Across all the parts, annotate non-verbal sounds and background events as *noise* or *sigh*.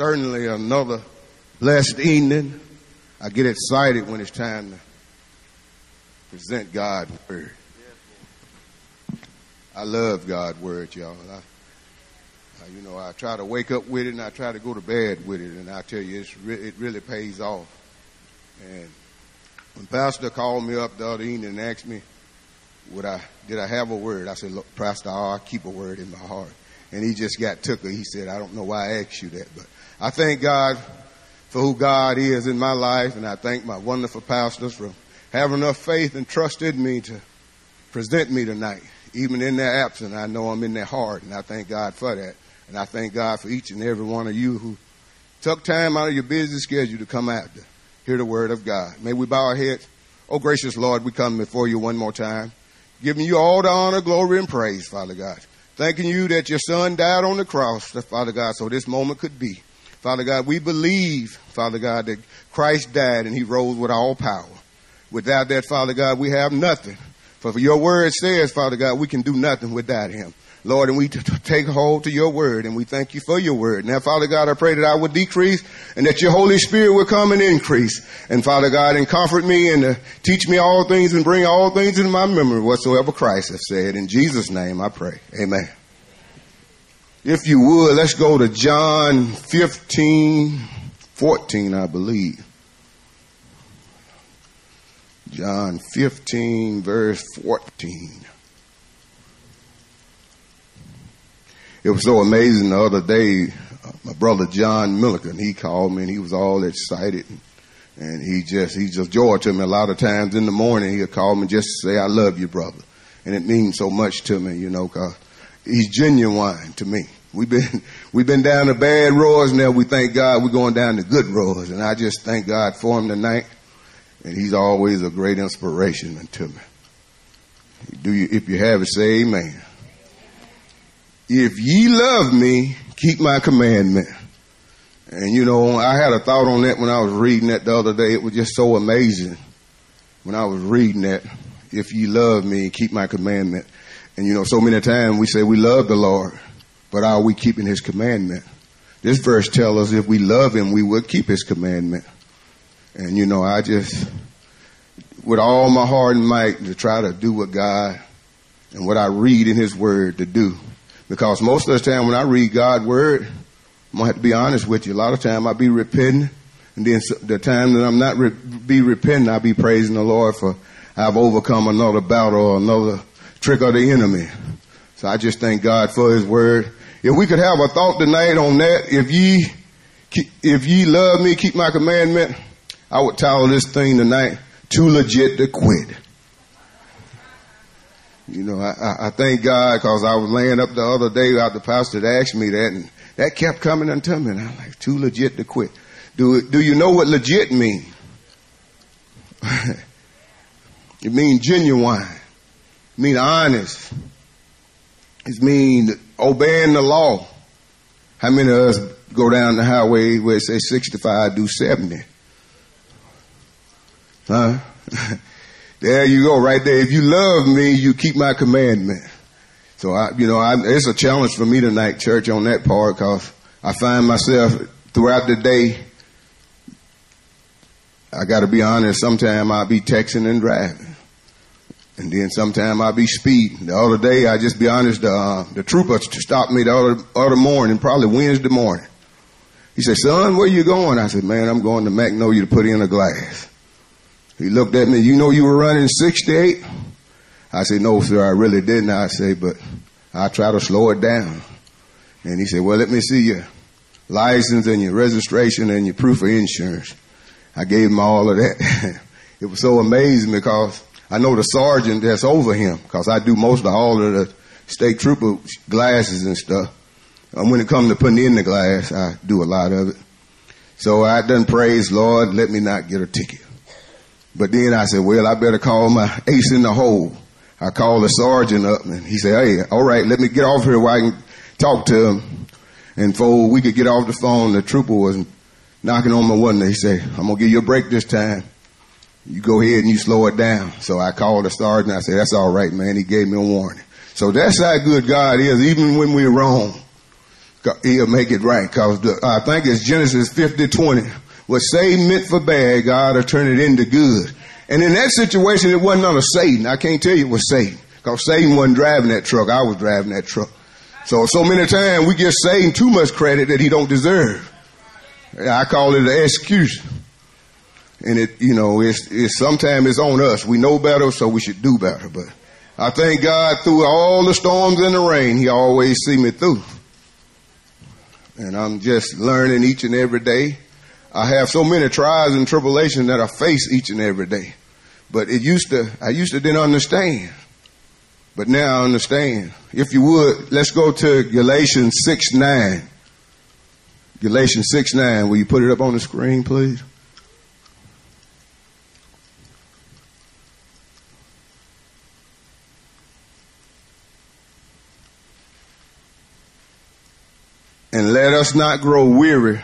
certainly another blessed evening. I get excited when it's time to present God's word. I love God's word, y'all. I, you know, I try to wake up with it and I try to go to bed with it, and I tell you, re- it really pays off. And when Pastor called me up the other evening and asked me, "Would I did I have a word?" I said, "Look, Pastor, I keep a word in my heart." And he just got took. it. He said, "I don't know why I asked you that, but I thank God for who God is in my life, and I thank my wonderful pastors for having enough faith and trust in me to present me tonight. Even in their absence, I know I'm in their heart, and I thank God for that. And I thank God for each and every one of you who took time out of your busy schedule to come out to hear the word of God. May we bow our heads. Oh, gracious Lord, we come before you one more time, giving you all the honor, glory, and praise, Father God. Thanking you that your son died on the cross, Father God, so this moment could be. Father God, we believe, Father God, that Christ died and he rose with all power. Without that, Father God, we have nothing. For your word says, Father God, we can do nothing without him. Lord, and we t- take hold to your word and we thank you for your word. Now, Father God, I pray that I would decrease and that your Holy Spirit will come and increase. And Father God, and comfort me and uh, teach me all things and bring all things into my memory whatsoever Christ has said. In Jesus' name I pray. Amen. If you would, let's go to John 15, 14, I believe. John 15, verse 14. It was so amazing the other day. Uh, my brother John Milliken, he called me and he was all excited. And, he just, he just joy to me a lot of times in the morning. He'll call me just to say, I love you, brother. And it means so much to me, you know, cause he's genuine to me. We've been *laughs* we've been down the bad roads now. We thank God we're going down the good roads, and I just thank God for him tonight. And he's always a great inspiration to me. Do you if you have it, say Amen. If ye love me, keep my commandment. And you know, I had a thought on that when I was reading that the other day. It was just so amazing when I was reading that. If ye love me, keep my commandment. And you know, so many times we say we love the Lord, but are we keeping his commandment? This verse tells us if we love him, we will keep his commandment. And you know, I just, with all my heart and might, to try to do what God and what I read in his word to do. Because most of the time when I read God's word, I'm gonna have to be honest with you. A lot of time I be repenting, and then the time that I'm not re- be repenting, I be praising the Lord for I've overcome another battle or another trick of the enemy. So I just thank God for His word. If we could have a thought tonight on that, if ye, if ye love me, keep my commandment, I would title this thing tonight, too legit to quit. You know, I, I thank God because I was laying up the other day after the pastor had asked me that and that kept coming unto me and I'm like, too legit to quit. Do, do you know what legit means? *laughs* it means genuine. It means honest. It mean obeying the law. How many of us go down the highway where it says 65, do 70? Huh? *laughs* there you go, right there. If you love me, you keep my commandment. So I, you know, I, it's a challenge for me tonight, church, on that part, because I find myself throughout the day. I got to be honest. Sometimes I'll be texting and driving, and then sometimes I'll be speeding. The other day, I just be honest. Uh, the trooper stopped me the other other morning, probably Wednesday morning. He said, "Son, where you going?" I said, "Man, I'm going to Magnolia to put in a glass." He looked at me, you know you were running 68? I said, no, sir, I really didn't. I said, but I try to slow it down. And he said, well, let me see your license and your registration and your proof of insurance. I gave him all of that. *laughs* it was so amazing because I know the sergeant that's over him because I do most of all of the state trooper glasses and stuff. And when it comes to putting in the glass, I do a lot of it. So I done praise Lord, let me not get a ticket. But then I said, well, I better call my ace in the hole. I called the sergeant up and he said, hey, all right, let me get off here where I can talk to him. And before we could get off the phone, the trooper was knocking on my window. He said, I'm going to give you a break this time. You go ahead and you slow it down. So I called the sergeant. I said, that's all right, man. He gave me a warning. So that's how good God is, even when we're wrong. He'll make it right. Cause the, I think it's Genesis 50, 20. What Satan meant for bad, God will turn it into good. And in that situation, it wasn't under Satan. I can't tell you it was Satan. Cause Satan wasn't driving that truck. I was driving that truck. So, so many times we give Satan too much credit that he don't deserve. I call it an excuse. And it, you know, it's, it's sometimes it's on us. We know better, so we should do better. But I thank God through all the storms and the rain, He always see me through. And I'm just learning each and every day. I have so many trials and tribulations that I face each and every day. But it used to, I used to didn't understand. But now I understand. If you would, let's go to Galatians 6 9. Galatians 6 9. Will you put it up on the screen, please? And let us not grow weary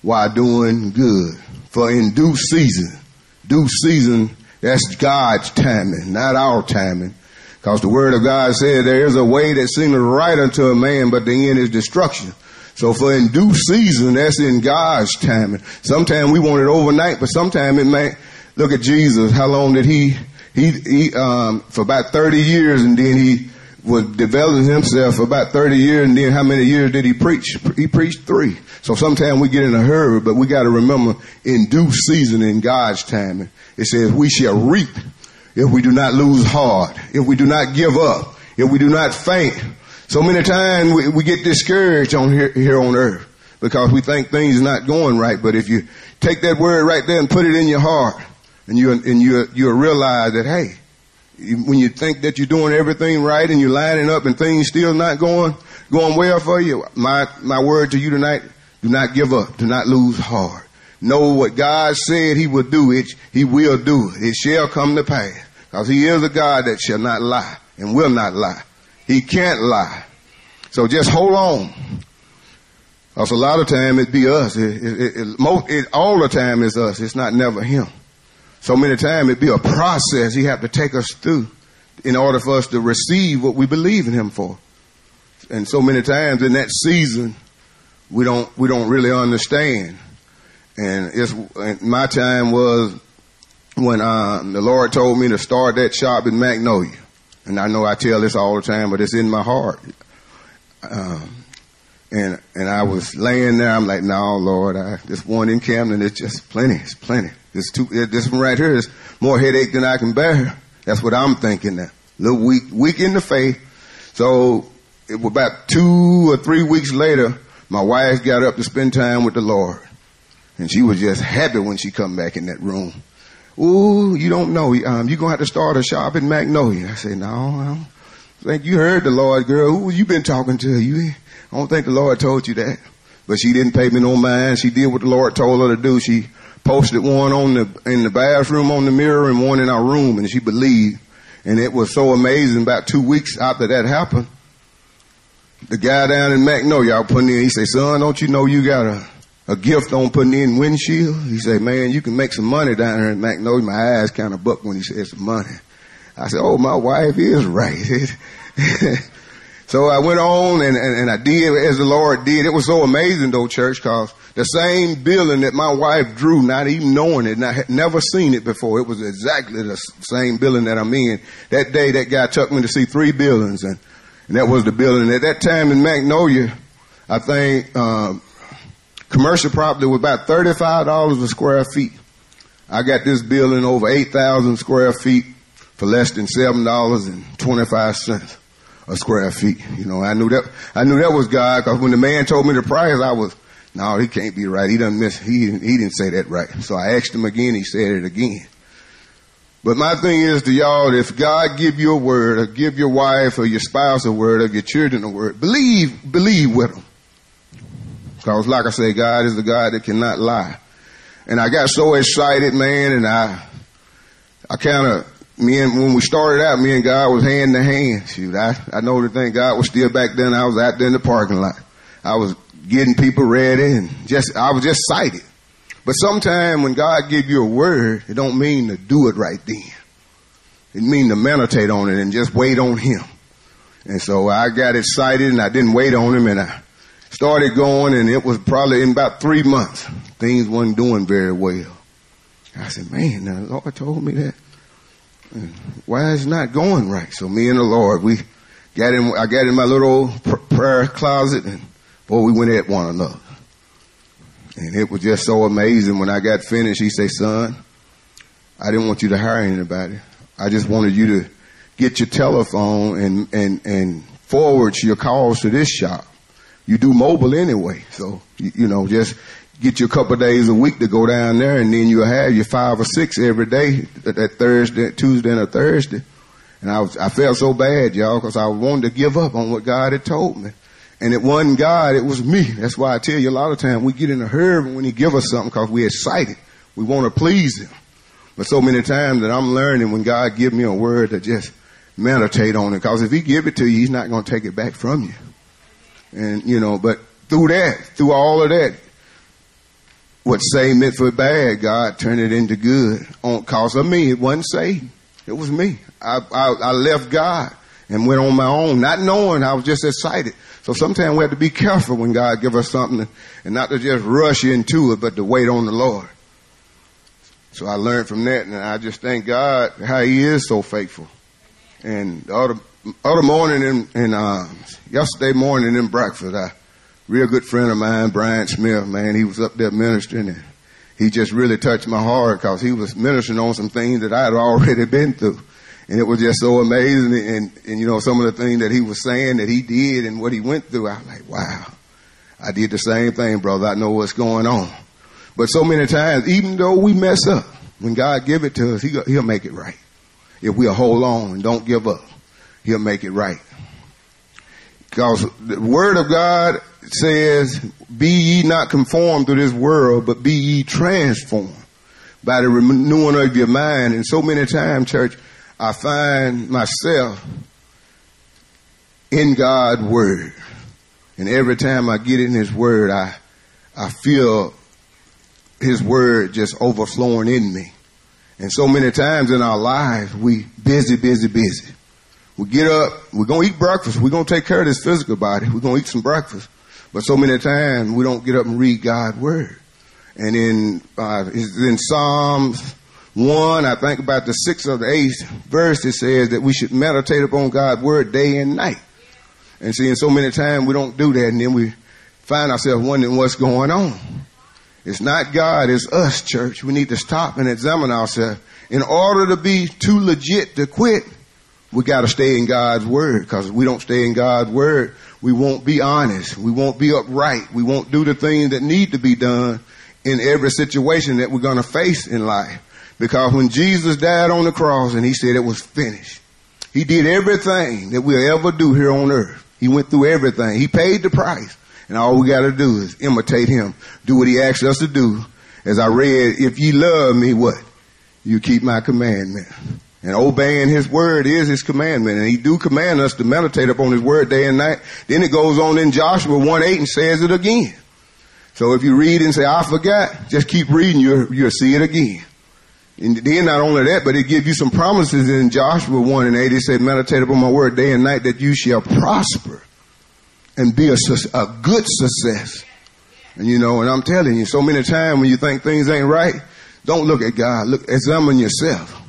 while doing good. For in due season, due season, that's God's timing, not our timing. Because the word of God said there is a way that seemeth right unto a man, but the end is destruction. So for in due season, that's in God's timing. Sometimes we want it overnight, but sometimes it may, look at Jesus. How long did he, he, he, um, for about 30 years and then he was developing himself about 30 years and then how many years did he preach? He preached three. So sometimes we get in a hurry, but we got to remember in due season in God's timing. It says we shall reap if we do not lose heart, if we do not give up, if we do not faint. So many times we, we get discouraged on here, here on earth because we think things are not going right. But if you take that word right there and put it in your heart and you, and you, you'll realize that, hey, when you think that you're doing everything right and you're lining up and things still not going, going well for you, my, my word to you tonight, do not give up. Do not lose heart. Know what God said he will do it. He will do it. It shall come to pass. Because he is a God that shall not lie and will not lie. He can't lie. So just hold on. Because a lot of time it be us. It, it, it, most, all the time it's us. It's not never him. So many times it be a process he have to take us through in order for us to receive what we believe in him for. And so many times in that season, we don't, we don't really understand. And it's, and my time was when uh, the Lord told me to start that shop in Magnolia. And I know I tell this all the time, but it's in my heart. Um, and and I was laying there. I'm like, no, Lord, I, this one in Camden is just plenty. It's plenty. This two, this one right here is more headache than I can bear. That's what I'm thinking now. A little weak, weak in the faith. So it was about two or three weeks later, my wife got up to spend time with the Lord. And she was just happy when she come back in that room. Ooh, you don't know. Um, you're to have to start a shop in Magnolia. I said, no, I don't think you heard the Lord, girl. Who you been talking to? You, I don't think the Lord told you that. But she didn't pay me no mind. She did what the Lord told her to do. She posted one on the, in the bathroom on the mirror and one in our room and she believed. And it was so amazing. About two weeks after that happened, the guy down in Magnolia, I putting in, he said, son, don't you know you got a, a gift on putting in windshield. He said, man, you can make some money down here in Magnolia. My eyes kind of bucked when he said some money. I said, oh, my wife is right. *laughs* so I went on and, and, and, I did as the Lord did. It was so amazing though, church, cause the same building that my wife drew, not even knowing it, and I had never seen it before. It was exactly the same building that I'm in. That day, that guy took me to see three buildings and, and that was the building. At that time in Magnolia, I think, um, Commercial property was about $35 a square feet. I got this building over 8,000 square feet for less than $7.25 a square feet. You know, I knew that, I knew that was God because when the man told me the price, I was, no, he can't be right. He doesn't miss, he, he didn't say that right. So I asked him again, he said it again. But my thing is to y'all, if God give you a word or give your wife or your spouse a word or your children a word, believe, believe with them. Cause like I say, God is the God that cannot lie. And I got so excited, man, and I, I kind of, me and, when we started out, me and God was hand to hand. Shoot, I, I know the thing, God was still back then. I was out there in the parking lot. I was getting people ready and just, I was just excited. But sometimes when God give you a word, it don't mean to do it right then. It mean to meditate on it and just wait on Him. And so I got excited and I didn't wait on Him and I started going and it was probably in about three months, things wasn't doing very well. I said, man, the Lord told me that. Why is it not going right? So me and the Lord, we got in, I got in my little prayer closet and boy, we went at one another. And it was just so amazing when I got finished. He said, son, I didn't want you to hire anybody. I just wanted you to get your telephone and, and, and forward your calls to this shop. You do mobile anyway. So, you, you know, just get you a couple days a week to go down there and then you'll have your five or six every day that Thursday, Tuesday and a Thursday. And I was, I felt so bad, y'all, cause I wanted to give up on what God had told me. And it wasn't God, it was me. That's why I tell you a lot of times we get in a hurry when he give us something cause we're excited. We want to please him. But so many times that I'm learning when God give me a word to just meditate on it. Cause if he give it to you, he's not going to take it back from you. And, you know, but through that, through all of that, what Satan meant for bad, God turned it into good. On cause of me, it wasn't Satan. It was me. I, I, I left God and went on my own, not knowing I was just excited. So sometimes we have to be careful when God give us something and not to just rush into it, but to wait on the Lord. So I learned from that and I just thank God how he is so faithful. And all the other, other morning and, in uh, yesterday morning in breakfast, I, real good friend of mine, Brian Smith, man, he was up there ministering and he just really touched my heart because he was ministering on some things that I had *laughs* already been through. And it was just so amazing. And, and, you know, some of the things that he was saying that he did and what he went through, I was like, wow, I did the same thing, brother. I know what's going on. But so many times, even though we mess up, when God give it to us, he, he'll make it right. If we'll hold on and don't give up, he'll make it right. Because the word of God says, be ye not conformed to this world, but be ye transformed by the renewing of your mind. And so many times, church, I find myself in God's word. And every time I get in his word, I, I feel his word just overflowing in me. And so many times in our lives, we busy, busy, busy. We get up, we're gonna eat breakfast, we're gonna take care of this physical body, we're gonna eat some breakfast. But so many times we don't get up and read God's word. And in, uh, in Psalms 1, I think about the sixth or the eighth verse, it says that we should meditate upon God's word day and night. And see, so many times we don't do that and then we find ourselves wondering what's going on. It's not God, it's us, church. We need to stop and examine ourselves. In order to be too legit to quit, we got to stay in God's word because we don't stay in God's word, we won't be honest. We won't be upright. We won't do the things that need to be done in every situation that we're going to face in life. Because when Jesus died on the cross and he said it was finished, he did everything that we'll ever do here on earth. He went through everything. He paid the price. And all we got to do is imitate him. Do what he asked us to do. As I read, if ye love me, what? You keep my commandment. And obeying his word is his commandment. And he do command us to meditate upon his word day and night. Then it goes on in Joshua 1 8 and says it again. So if you read and say, I forgot, just keep reading, you'll, you'll see it again. And then not only that, but it gives you some promises in Joshua 1 and 8. It said, meditate upon my word day and night that you shall prosper and be a, a good success. And you know, and I'm telling you, so many times when you think things ain't right, don't look at God. Look, examine yourself.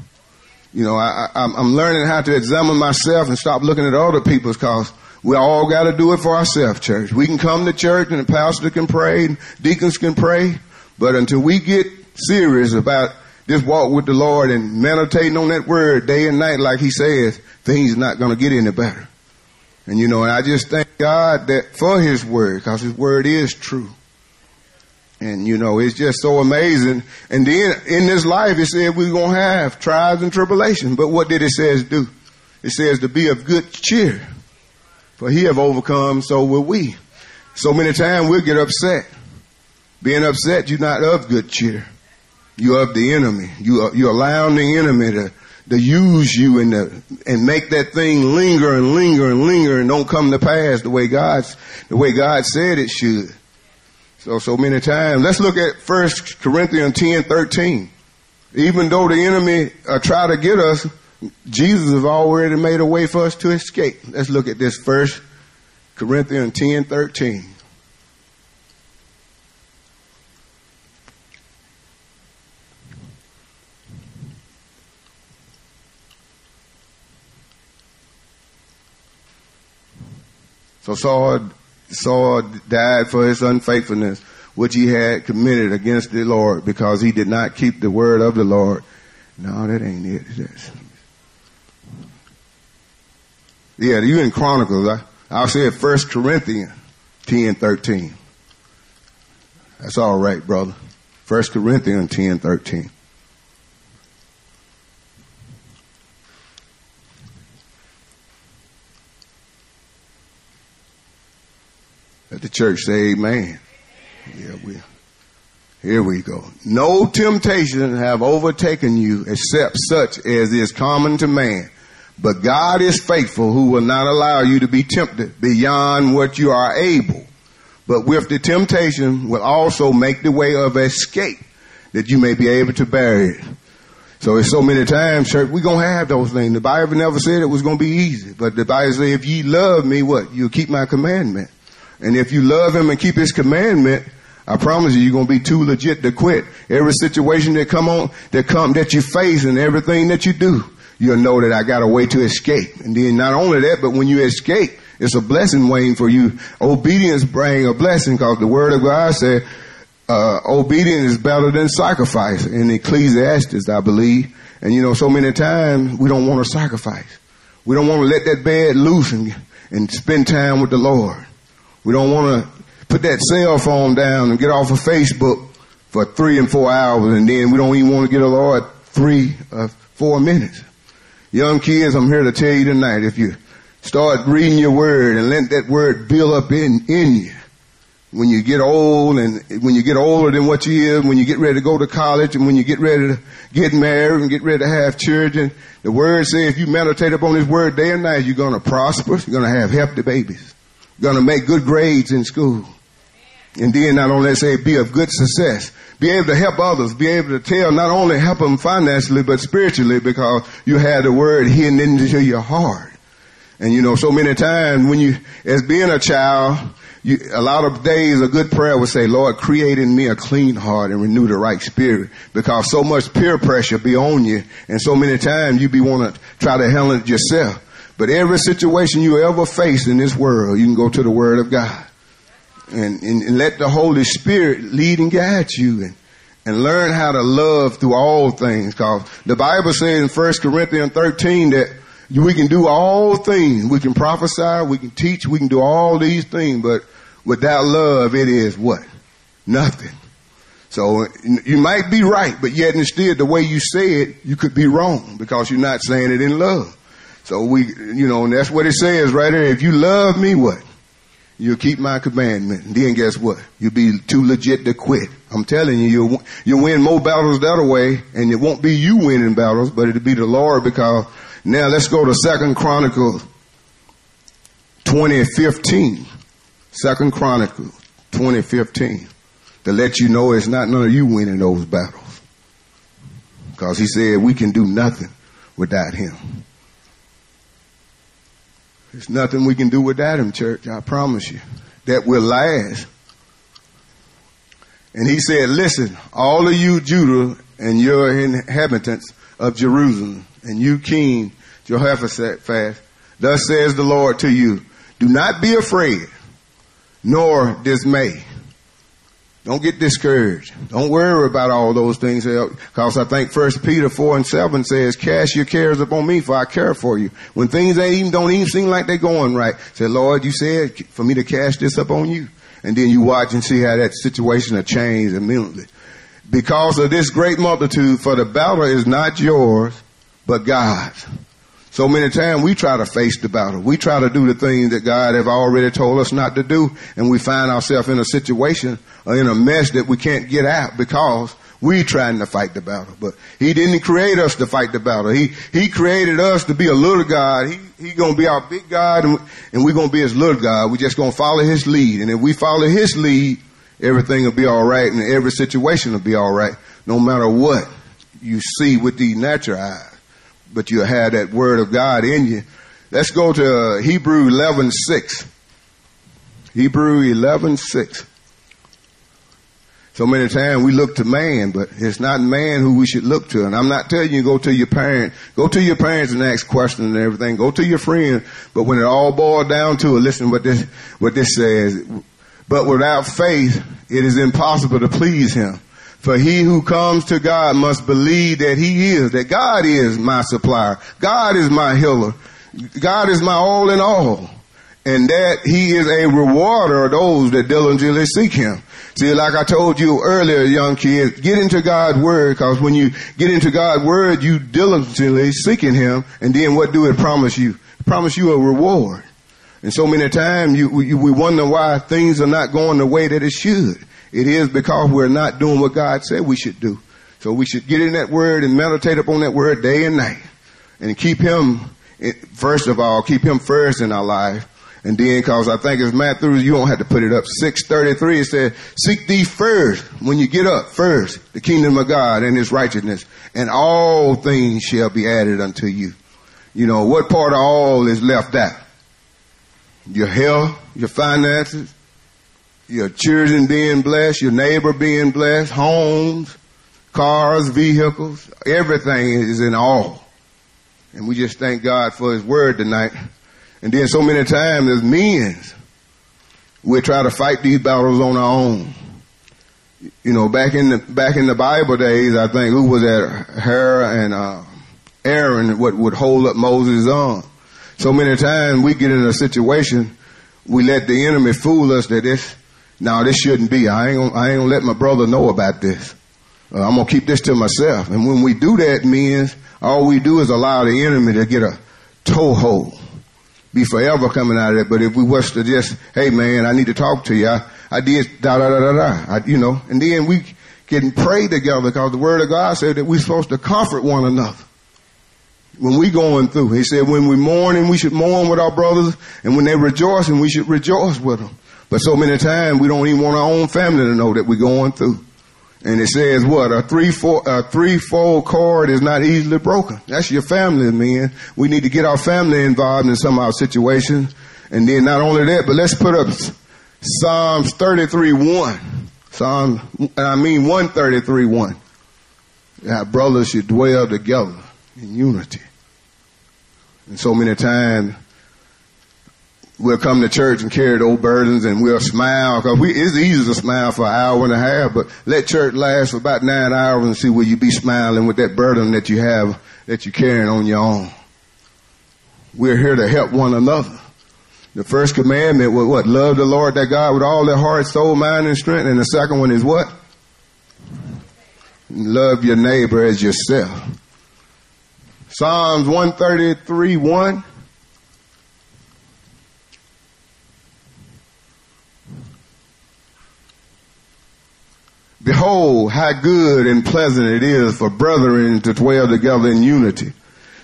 You know, I, I'm learning how to examine myself and stop looking at other people's cause we all got to do it for ourselves, church. We can come to church and the pastor can pray, and deacons can pray, but until we get serious about this walk with the Lord and meditating on that word day and night, like he says, things not going to get any better. And you know, and I just thank God that for His Word, because His Word is true. And you know, it's just so amazing. And then in this life, it said we're gonna have trials and tribulations. But what did it says do? It says to be of good cheer. For He have overcome, so will we. So many times we'll get upset. Being upset, you're not of good cheer. You're of the enemy. You are, you're allowing the enemy to to use you and to, and make that thing linger and linger and linger and don't come to pass the way God's, the way God said it should so, so many times. Let's look at 1 Corinthians 10, 13. Even though the enemy uh, try to get us, Jesus has already made a way for us to escape. Let's look at this First Corinthians 10, 13. So Saul Saul died for his unfaithfulness, which he had committed against the Lord because he did not keep the word of the Lord. No, that ain't it. That's, yeah, you in Chronicles. I, I'll say it First Corinthians 10, 13. That's all right, brother. First Corinthians 10, 13. Church say amen. Yeah, we, here we go. No temptation have overtaken you except such as is common to man. But God is faithful who will not allow you to be tempted beyond what you are able. But with the temptation will also make the way of escape that you may be able to bear it. So it's so many times, church, we're gonna have those things. The Bible never said it was gonna be easy. But the Bible says, if ye love me, what? You'll keep my commandment. And if you love him and keep his commandment, I promise you, you're gonna be too legit to quit. Every situation that come on, that come, that you face and everything that you do, you'll know that I got a way to escape. And then not only that, but when you escape, it's a blessing waiting for you. Obedience bring a blessing because the word of God said, uh, obedience is better than sacrifice in Ecclesiastes, I believe. And you know, so many times we don't want to sacrifice. We don't want to let that bed loose and, and spend time with the Lord. We don't want to put that cell phone down and get off of Facebook for three and four hours and then we don't even want to get a Lord three or four minutes. Young kids, I'm here to tell you tonight, if you start reading your word and let that word build up in, in you, when you get old and when you get older than what you is, when you get ready to go to college and when you get ready to get married and get ready to have children, the word says if you meditate upon this word day and night, you're going to prosper. You're going to have healthy babies. To make good grades in school. And then not only say be of good success, be able to help others, be able to tell, not only help them financially, but spiritually because you had the word hidden into your heart. And you know, so many times when you, as being a child, you, a lot of days a good prayer would say, Lord, create in me a clean heart and renew the right spirit because so much peer pressure be on you and so many times you be want to try to handle it yourself. But every situation you ever face in this world, you can go to the word of God and, and, and let the Holy Spirit lead and guide you and, and learn how to love through all things because the Bible says in 1 Corinthians 13 that we can do all things. We can prophesy, we can teach, we can do all these things, but without love, it is what? Nothing. So you might be right, but yet instead the way you say it, you could be wrong because you're not saying it in love. So we, you know, and that's what it says right there. If you love me, what? You'll keep my commandment. And then guess what? You'll be too legit to quit. I'm telling you, you'll, you'll win more battles that way, and it won't be you winning battles, but it'll be the Lord because now let's go to Second Chronicles 2015. Second Chronicles 2015. To let you know it's not none of you winning those battles. Because he said we can do nothing without him. There's nothing we can do without him, church. I promise you. That will last. And he said, listen, all of you Judah and your inhabitants of Jerusalem and you king Jehoshaphat, thus says the Lord to you, do not be afraid, nor dismay. Don't get discouraged. Don't worry about all those things eh, because I think First Peter 4 and 7 says, cast your cares upon me for I care for you. When things ain't even, don't even seem like they're going right, say, Lord, you said for me to cast this upon you. And then you watch and see how that situation will change immediately. Because of this great multitude, for the battle is not yours, but God's. So many times we try to face the battle. We try to do the things that God have already told us not to do, and we find ourselves in a situation or in a mess that we can't get out because we trying to fight the battle. But He didn't create us to fight the battle. He He created us to be a little God. He He gonna be our big God, and, and we're gonna be His little God. We just gonna follow His lead, and if we follow His lead, everything will be all right, and every situation will be all right, no matter what you see with the natural eyes but you have that word of God in you. Let's go to uh, Hebrew 11, 6. Hebrew 11, 6 So many times we look to man, but it's not man who we should look to. And I'm not telling you go to your parent, go to your parents and ask questions and everything. Go to your friends. But when it all boils down to it, listen what this, what this says. But without faith, it is impossible to please him. For he who comes to God must believe that he is, that God is my supplier. God is my healer. God is my all in all. And that he is a rewarder of those that diligently seek him. See, like I told you earlier, young kids, get into God's word, because when you get into God's word, you diligently seeking Him, and then what do it promise you? It promise you a reward. And so many times you, we, we wonder why things are not going the way that it should. It is because we're not doing what God said we should do. So we should get in that word and meditate upon that word day and night, and keep Him eh, first of all, keep Him first in our life and then, cause I think it's Matthew, you don't have to put it up. 633, it says, seek thee first, when you get up, first, the kingdom of God and his righteousness, and all things shall be added unto you. You know, what part of all is left out? Your health, your finances, your children being blessed, your neighbor being blessed, homes, cars, vehicles, everything is in all. And we just thank God for his word tonight. And then so many times as men, we try to fight these battles on our own. You know, back in the back in the Bible days, I think who was that? Hera and uh, Aaron what would hold up Moses' arm. So many times we get in a situation, we let the enemy fool us that this, now this shouldn't be. I ain't gonna, I ain't gonna let my brother know about this. Uh, I'm gonna keep this to myself. And when we do that, means all we do is allow the enemy to get a toehold be forever coming out of it. But if we was to just, hey man, I need to talk to you. I, I did da da da da da. I, you know, and then we can pray together because the word of God said that we're supposed to comfort one another. When we going through, he said when we mourn, and we should mourn with our brothers, and when they rejoice, and we should rejoice with them. But so many times we don't even want our own family to know that we're going through. And it says what? A three four, a threefold cord is not easily broken. That's your family, man. We need to get our family involved in some of our situations. And then not only that, but let's put up Psalms 33 1. Psalm, and I mean 133 1. Our brothers should dwell together in unity. And so many times we'll come to church and carry those burdens and we'll smile because we, it's easy to smile for an hour and a half, but let church last for about nine hours and see will you be smiling with that burden that you have, that you're carrying on your own. We're here to help one another. The first commandment was what? Love the Lord that God with all their heart, soul, mind, and strength. And the second one is what? Love your neighbor as yourself. Psalms 133, 1. Behold, how good and pleasant it is for brethren to dwell together in unity.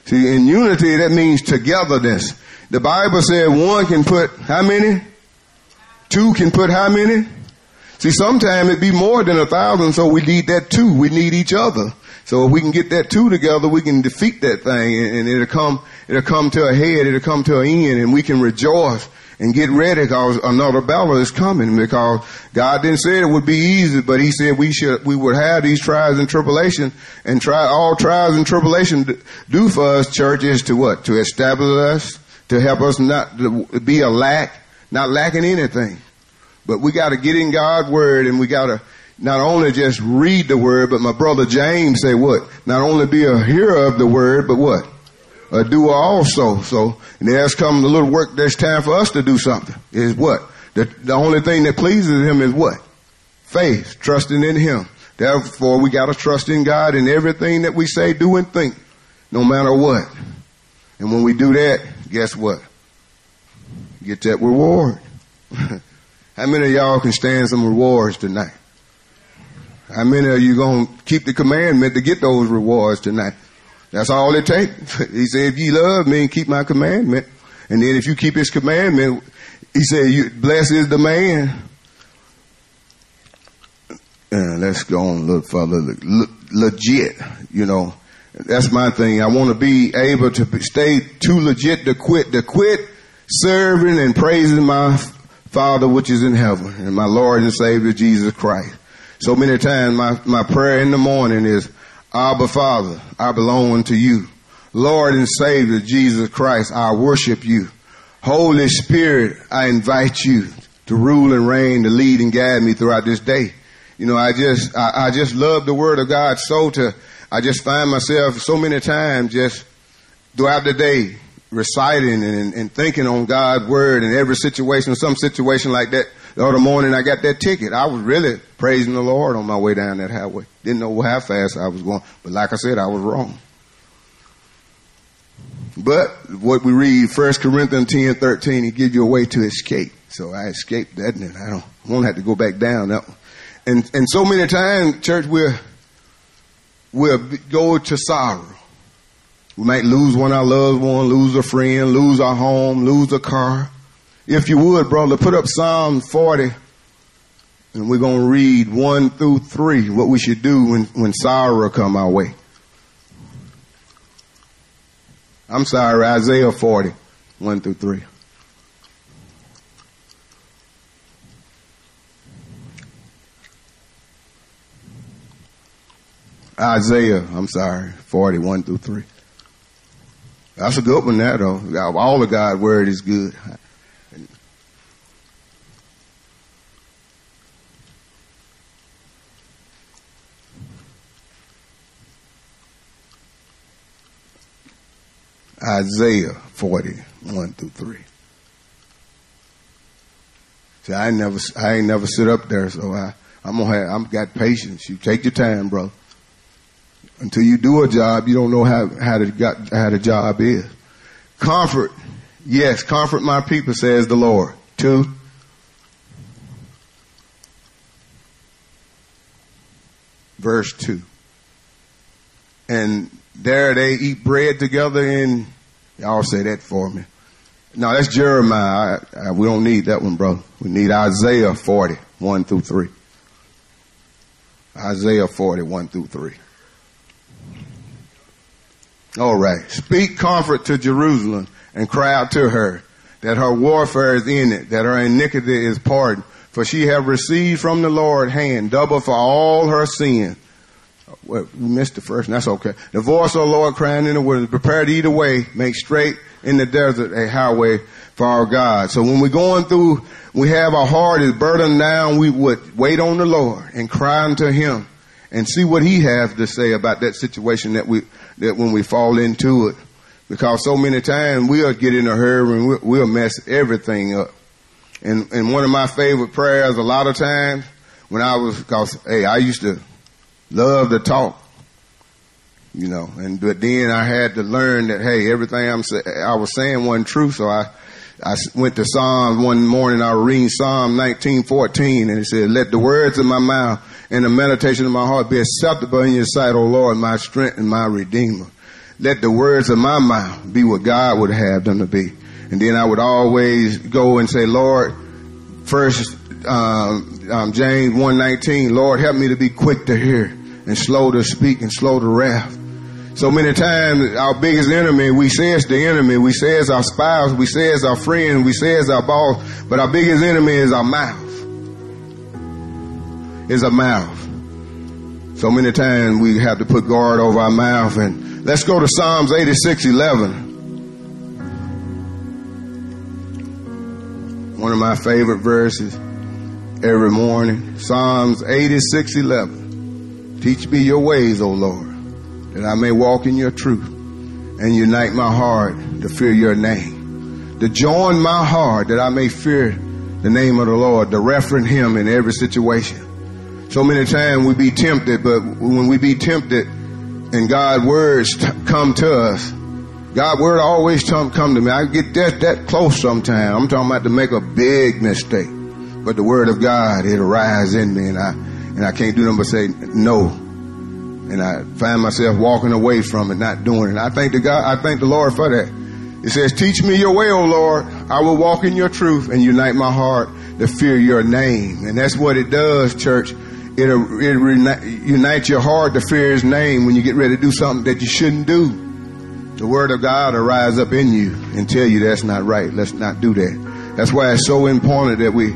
See, in unity, that means togetherness. The Bible said one can put how many? Two can put how many? See, sometimes it be more than a thousand, so we need that two. We need each other. So if we can get that two together, we can defeat that thing and it'll come, it'll come to a head, it'll come to an end and we can rejoice and get ready because another battle is coming because God didn't say it would be easy, but he said we should, we would have these trials and tribulation and try all trials and tribulation do for us church is to what? To establish us, to help us not to be a lack, not lacking anything. But we got to get in God's word and we got to not only just read the word, but my brother James say what? Not only be a hearer of the word, but what? Uh, a doer also. So there's come the little work. There's time for us to do something. Is what the the only thing that pleases Him is what faith, trusting in Him. Therefore, we got to trust in God in everything that we say, do, and think, no matter what. And when we do that, guess what? Get that reward. *laughs* How many of y'all can stand some rewards tonight? How many of you gonna keep the commandment to get those rewards tonight? That's all it takes. *laughs* He said, if you love me, and keep my commandment. And then if you keep his commandment, he said, you, blessed is the man. Uh, let's go on a little further. Le- legit, you know. That's my thing. I want to be able to stay too legit to quit, to quit serving and praising my Father which is in heaven and my Lord and Savior Jesus Christ. So many times my, my prayer in the morning is, Abba Father, I belong unto you. Lord and Savior Jesus Christ, I worship you. Holy Spirit, I invite you to rule and reign, to lead and guide me throughout this day. You know, I just, I, I just love the word of God so to, I just find myself so many times just throughout the day reciting and, and thinking on God's word in every situation, or some situation like that. The other morning I got that ticket. I was really praising the Lord on my way down that highway. Didn't know how fast I was going, but like I said, I was wrong. But what we read, 1 Corinthians 10, 13, he gives you a way to escape. So I escaped that and I don't, won't have to go back down. That and, and so many times, church, we'll, we'll go to sorrow. We might lose one of our loved ones, lose a friend, lose our home, lose a car. If you would, brother, put up Psalm 40 and we're going to read 1 through 3, what we should do when, when sorrow come our way. I'm sorry, Isaiah 40, 1 through 3. Isaiah, I'm sorry, 41 through 3. That's a good one there though. All the God word is good. Isaiah 41 through 3. See, I never, I ain't never sit up there, so I, I'm gonna have, I'm got patience. You take your time, bro. Until you do a job, you don't know how, how the, got, how the job is. Comfort. Yes, comfort my people, says the Lord. Two. Verse two. And there they eat bread together and y'all say that for me. No, that's Jeremiah. I, I, we don't need that one, bro. We need Isaiah 40, 1 through 3. Isaiah 40, 1 through 3. All right. Speak comfort to Jerusalem and cry out to her that her warfare is in it, that her iniquity is pardoned. For she have received from the Lord hand double for all her sin well, we missed the first, that's okay. The voice of the Lord crying in the wilderness, prepare to either way, make straight in the desert a highway for our God. So when we're going through, we have our heart is burdened down, we would wait on the Lord and cry unto Him and see what He has to say about that situation that we, that when we fall into it. Because so many times we'll get in a hurry and we'll, we'll mess everything up. And, and one of my favorite prayers a lot of times when I was, cause, hey, I used to love to talk, you know, and but then I had to learn that hey, everything I'm say, I was saying wasn't true. So I I went to Psalms one morning. I reading Psalm 19:14, and it said, "Let the words of my mouth and the meditation of my heart be acceptable in your sight, O Lord, my strength and my redeemer." Let the words of my mouth be what God would have them to be. And then I would always go and say, Lord, first um, um, James 1:19, Lord, help me to be quick to hear and slow to speak and slow to wrath. So many times our biggest enemy, we say it's the enemy, we say it's our spouse, we say it's our friend, we say it's our boss, but our biggest enemy is our mouth. Is a mouth. So many times we have to put guard over our mouth and let's go to Psalms 86, 11. One of my favorite verses every morning. Psalms 86, 11. Teach me your ways, O Lord, that I may walk in your truth and unite my heart to fear your name. To join my heart that I may fear the name of the Lord, to reference him in every situation. So many times we be tempted, but when we be tempted and God's words t- come to us, God's word always come, come to me. I get that, that close sometimes. I'm talking about to make a big mistake. But the word of God, it arises in me and I, and I can't do nothing but say no. And I find myself walking away from it, not doing it. I thank the God, I thank the Lord for that. It says, teach me your way, O Lord. I will walk in your truth and unite my heart to fear your name. And that's what it does, church. It, it unites your heart to fear his name when you get ready to do something that you shouldn't do. The word of God will rise up in you and tell you that's not right. Let's not do that. That's why it's so important that we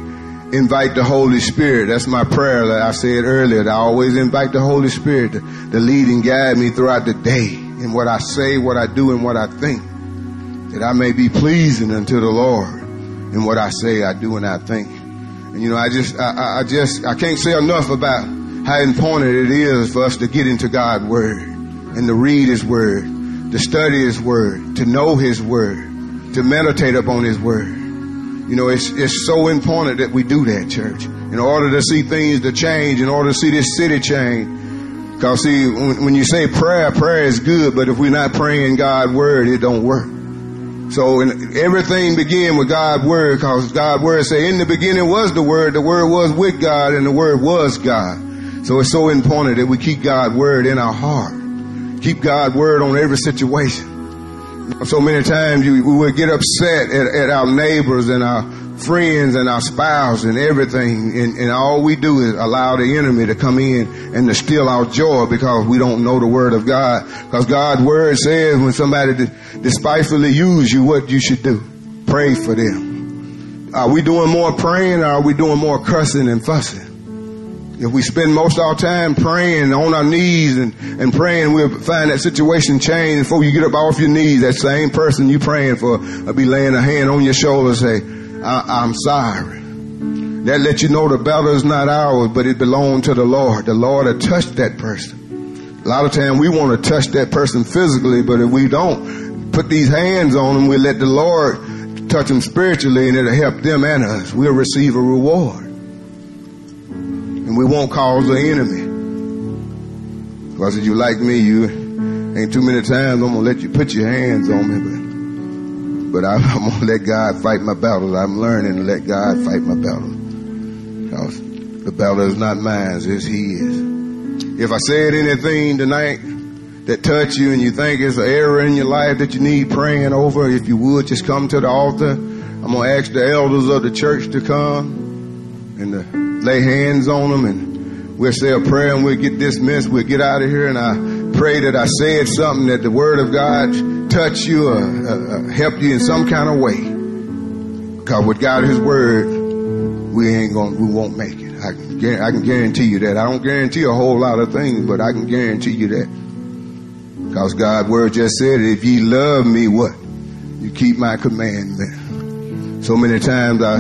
invite the Holy Spirit. That's my prayer that I said earlier. I always invite the Holy Spirit to, to lead and guide me throughout the day in what I say, what I do, and what I think. That I may be pleasing unto the Lord in what I say, I do, and I think. You know, I just, I, I just, I can't say enough about how important it is for us to get into God's Word and to read His Word, to study His Word, to know His Word, to meditate upon His Word. You know, it's, it's so important that we do that, church, in order to see things to change, in order to see this city change. Because see, when, when you say prayer, prayer is good, but if we're not praying God's Word, it don't work. So everything began with God's word because God's word say in the beginning was the word, the word was with God and the word was God. So it's so important that we keep God's word in our heart. Keep God's word on every situation. So many times we would get upset at, at our neighbors and our friends and our spouse and everything. And, and, all we do is allow the enemy to come in and to steal our joy because we don't know the word of God. Because God's word says when somebody despitefully use you, what you should do. Pray for them. Are we doing more praying or are we doing more cussing and fussing? If we spend most of our time praying on our knees and, and praying, we'll find that situation change. Before you get up off your knees, that same person you praying for will be laying a hand on your shoulder and say, I, am sorry. That lets you know the battle is not ours, but it belongs to the Lord. The Lord will touch that person. A lot of times we want to touch that person physically, but if we don't put these hands on them, we let the Lord touch them spiritually and it'll help them and us. We'll receive a reward. And we won't cause the enemy. Because if you like me, you ain't too many times I'm gonna let you put your hands on me, but but *laughs* I'm, I'm going to let God fight my battles. I'm learning to let God fight my battles. Because the battle is not mine, it's He is. If I said anything tonight that touched you and you think it's an error in your life that you need praying over, if you would just come to the altar. I'm to ask the elders of the church to come and to lay hands on them and we'll say a prayer and we'll get dismissed. We'll get out of here and I pray that I said something that the word of God touch you or uh, uh, help you in some kind of way. Because without His Word, we ain't going, we won't make it. I can, I can guarantee you that. I don't guarantee a whole lot of things, but I can guarantee you that. Because God's Word just said, if ye love me, what? You keep my commandment. So many times I,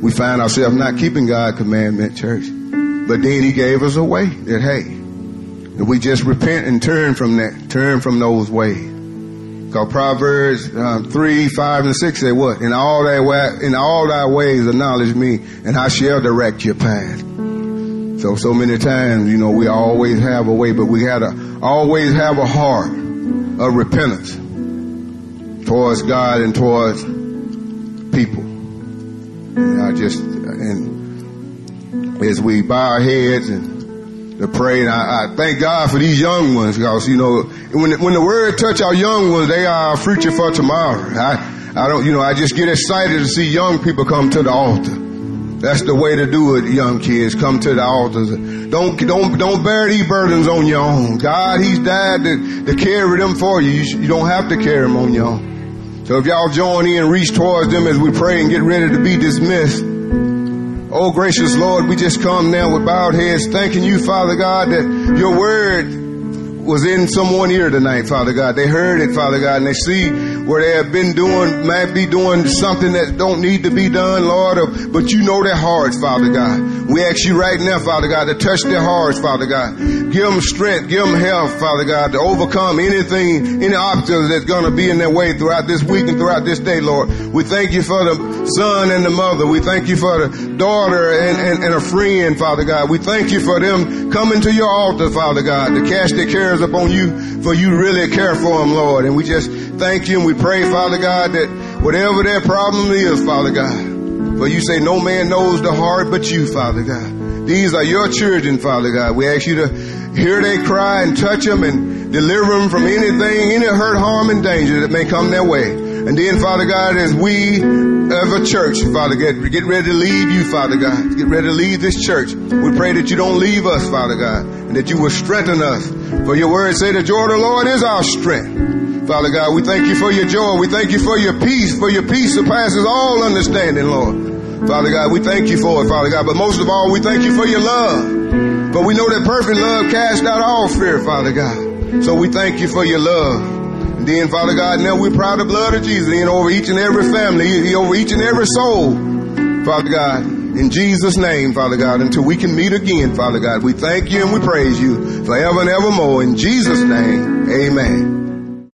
we find ourselves not keeping God's commandment, church. But then He gave us a way that, hey, if we just repent and turn from that, turn from those ways. Because Proverbs um, three, five, and six say what? In all thy way, in all thy ways acknowledge me, and I shall direct your path. So so many times, you know, we always have a way, but we gotta always have a heart of repentance towards God and towards people. And I just and as we bow our heads and to pray. And I, I, thank God for these young ones because, you know, when, when the word touch our young ones, they are our future for tomorrow. I, I don't, you know, I just get excited to see young people come to the altar. That's the way to do it, young kids. Come to the altar. Don't, don't, don't bear these burdens on your own. God, He's died to, to carry them for you. You, you don't have to carry them on your own. So if y'all join in reach towards them as we pray and get ready to be dismissed, Oh, gracious Lord, we just come now with bowed heads, thanking you, Father God, that your word was in someone ear tonight, Father God. They heard it, Father God, and they see where they have been doing, might be doing something that don't need to be done, Lord, but you know their hearts, Father God. We ask you right now, Father God, to touch their hearts, Father God. Give them strength, give them health, Father God, to overcome anything, any obstacles that's going to be in their way throughout this week and throughout this day, Lord. We thank you for the son and the mother. We thank you for the daughter and, and, and a friend, Father God. We thank you for them coming to your altar, Father God, to cast their cares upon you, for you really care for them, Lord. And we just thank you and we pray, Father God, that whatever their problem is, Father God, for you say no man knows the heart but you, Father God. These are your children, Father God. We ask you to hear they cry and touch them and deliver them from anything, any hurt, harm, and danger that may come their way. And then, Father God, as we of a church, Father, get, get ready to leave you, Father God. Get ready to leave this church. We pray that you don't leave us, Father God, and that you will strengthen us. For your word say the joy of the Lord is our strength. Father God, we thank you for your joy. We thank you for your peace, for your peace surpasses all understanding, Lord. Father God, we thank you for it, Father God. But most of all, we thank you for your love. But we know that perfect love casts out all fear, Father God. So we thank you for your love. And then, Father God, now we're proud of the blood of Jesus in over each and every family, over each and every soul, Father God. In Jesus' name, Father God, until we can meet again, Father God, we thank you and we praise you forever and evermore. In Jesus' name, amen.